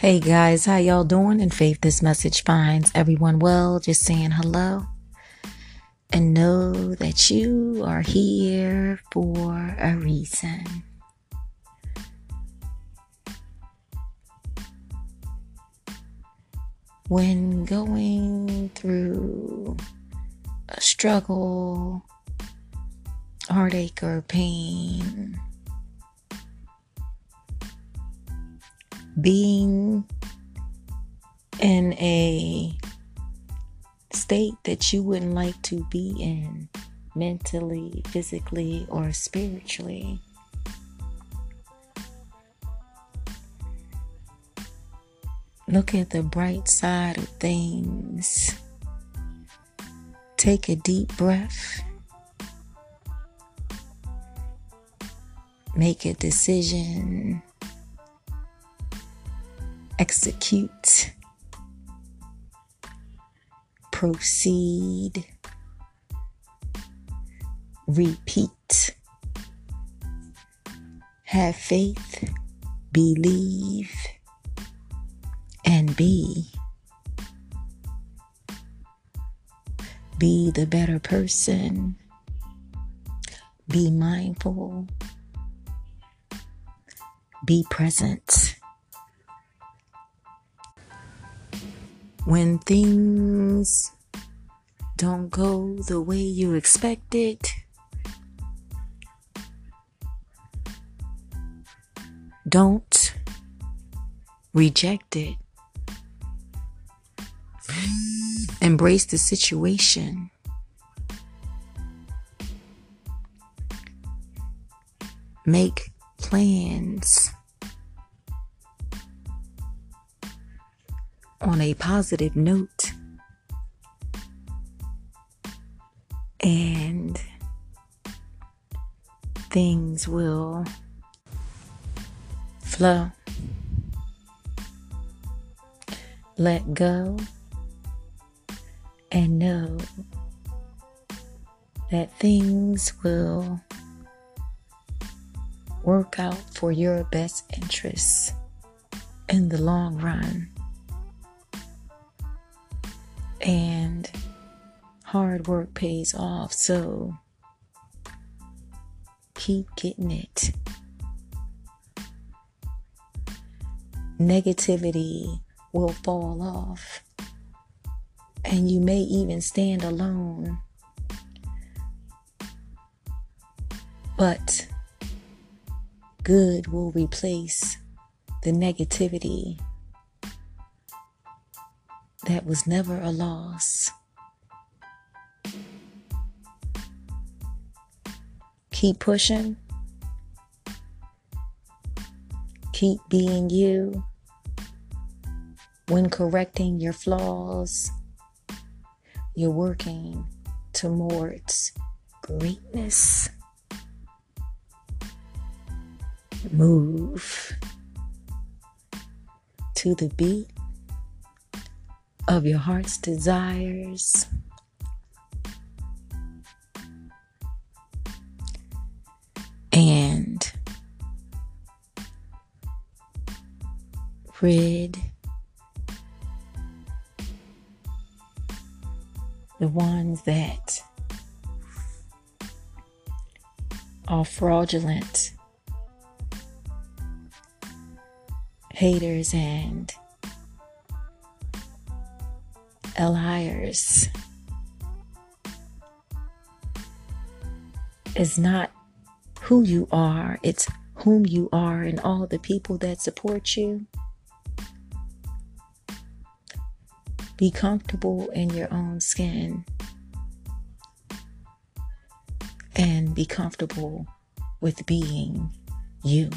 Hey guys, how y'all doing? And faith this message finds everyone well. Just saying hello. And know that you are here for a reason. When going through a struggle, heartache, or pain, being in a state that you wouldn't like to be in mentally, physically, or spiritually. Look at the bright side of things. Take a deep breath. Make a decision execute, proceed, repeat, have faith, believe, and be. Be the better person. Be mindful. Be present. When things don't go the way you expect it, don't reject it. Embrace the situation. Make plans on a positive note and things will flow. Let go and know that things will work out for your best interests in the long run and hard work pays off. So keep getting it. Negativity will fall off, and you may even stand alone. But good will replace the negativity that was never a loss. Keep pushing. Keep being you. When correcting your flaws, you're working towards greatness. Move to the beat of your heart's desires. And rid the ones that are fraudulent haters and liars is not who you are, it's whom you are and all the people that support you. Be comfortable in your own skin and be comfortable with being you.